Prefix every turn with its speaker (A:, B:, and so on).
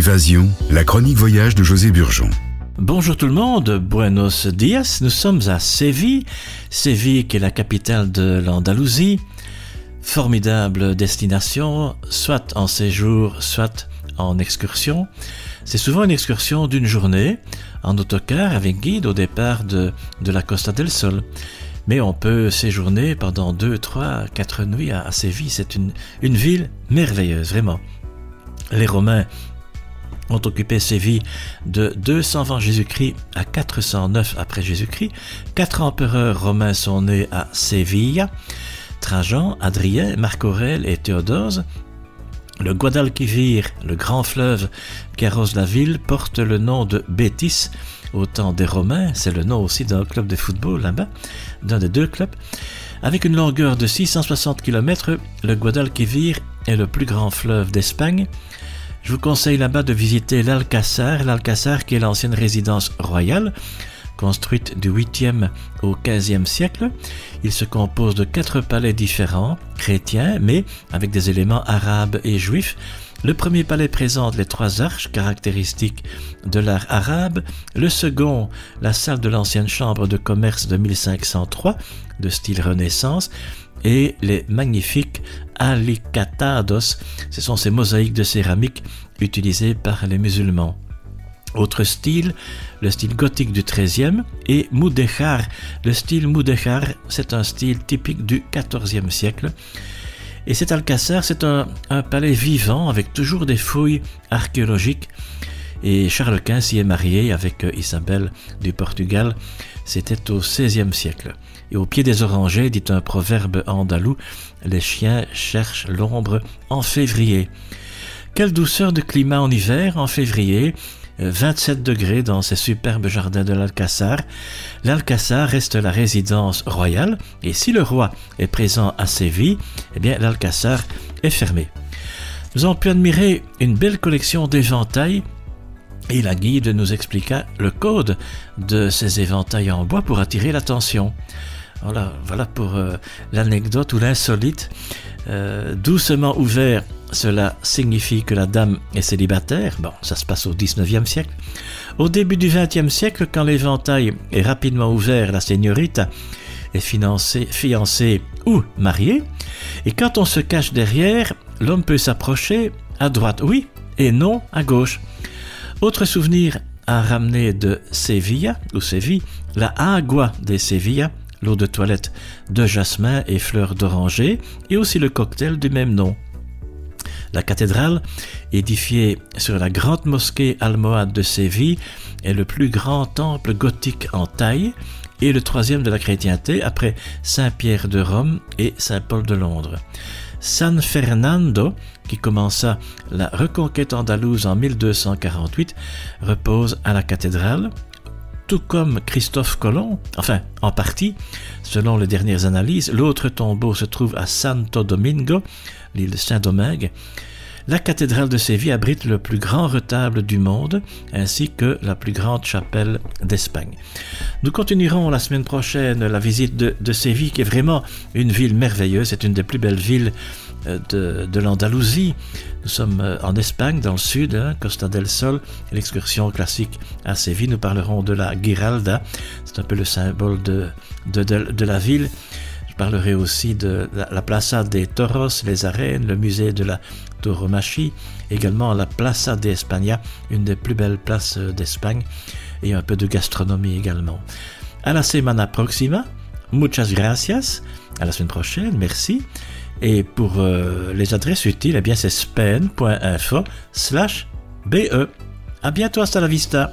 A: Évasion, la chronique voyage de José Burgeon.
B: Bonjour tout le monde, buenos dias, nous sommes à Séville, Séville qui est la capitale de l'Andalousie, formidable destination, soit en séjour, soit en excursion. C'est souvent une excursion d'une journée, en autocar avec guide au départ de, de la Costa del Sol. Mais on peut séjourner pendant deux, trois, quatre nuits à, Séville. C'est une, une ville merveilleuse, vraiment. Les Romains ont occupé Séville de 220 Jésus-Christ à 409 après Jésus-Christ. Quatre empereurs romains sont nés à Séville. Trajan, Adrien, Marc Aurèle et Théodose. Le Guadalquivir, le grand fleuve qui arrose la ville, porte le nom de Bétis au temps des Romains. C'est le nom aussi d'un club de football là-bas, d'un des deux clubs. Avec une longueur de 660 km, le Guadalquivir est le plus grand fleuve d'Espagne. Je vous conseille là-bas de visiter l'Alcazar, l'Alcazar qui est l'ancienne résidence royale, construite du 8e au 15e siècle. Il se compose de quatre palais différents, chrétiens, mais avec des éléments arabes et juifs. Le premier palais présente les trois arches caractéristiques de l'art arabe, le second, la salle de l'ancienne chambre de commerce de 1503, de style Renaissance, et les magnifiques alicatados, ce sont ces mosaïques de céramique utilisées par les musulmans. Autre style, le style gothique du XIIIe et Mudéjar. Le style Mudéjar, c'est un style typique du XIVe siècle. Et cet Alcazar, c'est un, palais vivant avec toujours des fouilles archéologiques. Et Charles Quint s'y est marié avec Isabelle du Portugal. C'était au XVIe siècle. Et au pied des orangers, dit un proverbe andalou, les chiens cherchent l'ombre en février. Quelle douceur de climat en hiver, en février, 27 degrés dans ces superbes jardins de l'Alcazar. L'Alcazar reste la résidence royale et si le roi est présent à Séville, eh bien l'Alcazar est fermé. Nous avons pu admirer une belle collection d'éventails et la guide nous expliqua le code de ces éventails en bois pour attirer l'attention. Voilà, voilà pour euh, l'anecdote ou l'insolite. Euh, doucement ouvert, cela signifie que la dame est célibataire. Bon, ça se passe au 19e siècle. Au début du 20e siècle, quand l'éventail est rapidement ouvert, la seigneurita est fiancée ou mariée. Et quand on se cache derrière, l'homme peut s'approcher à droite, oui, et non à gauche. Autre souvenir à ramener de Séville, ou Séville, la agua de Séville, l'eau de toilette de jasmin et fleurs d'oranger, et aussi le cocktail du même nom. La cathédrale, édifiée sur la grande mosquée almohade de Séville, est le plus grand temple gothique en taille et le troisième de la chrétienté après Saint-Pierre de Rome et Saint-Paul de Londres. San Fernando, qui commença la reconquête andalouse en 1248, repose à la cathédrale, tout comme Christophe Colomb, enfin en partie, selon les dernières analyses, l'autre tombeau se trouve à Santo Domingo, l'île Saint-Domingue. La cathédrale de Séville abrite le plus grand retable du monde, ainsi que la plus grande chapelle d'Espagne. Nous continuerons la semaine prochaine la visite de, Séville, qui est vraiment une ville merveilleuse, c'est une des plus belles villes de, de l'Andalousie. Nous sommes euh, en Espagne, dans le sud, hein, Costa del Sol, l'excursion classique à Séville. Nous parlerons de la Giralda, c'est un peu le symbole de la ville. Parlerai aussi de la, la, Plaza de Toros, les arènes, le musée de la Tauromachi, également la Plaza de España, une des plus belles places euh, d'Espagne, et un peu de gastronomie également. À la semana próxima, muchas gracias, à la semaine prochaine, merci. Et pour euh, les adresses utiles, eh bien c'est spen.info slash BE. À bientôt, hasta la vista.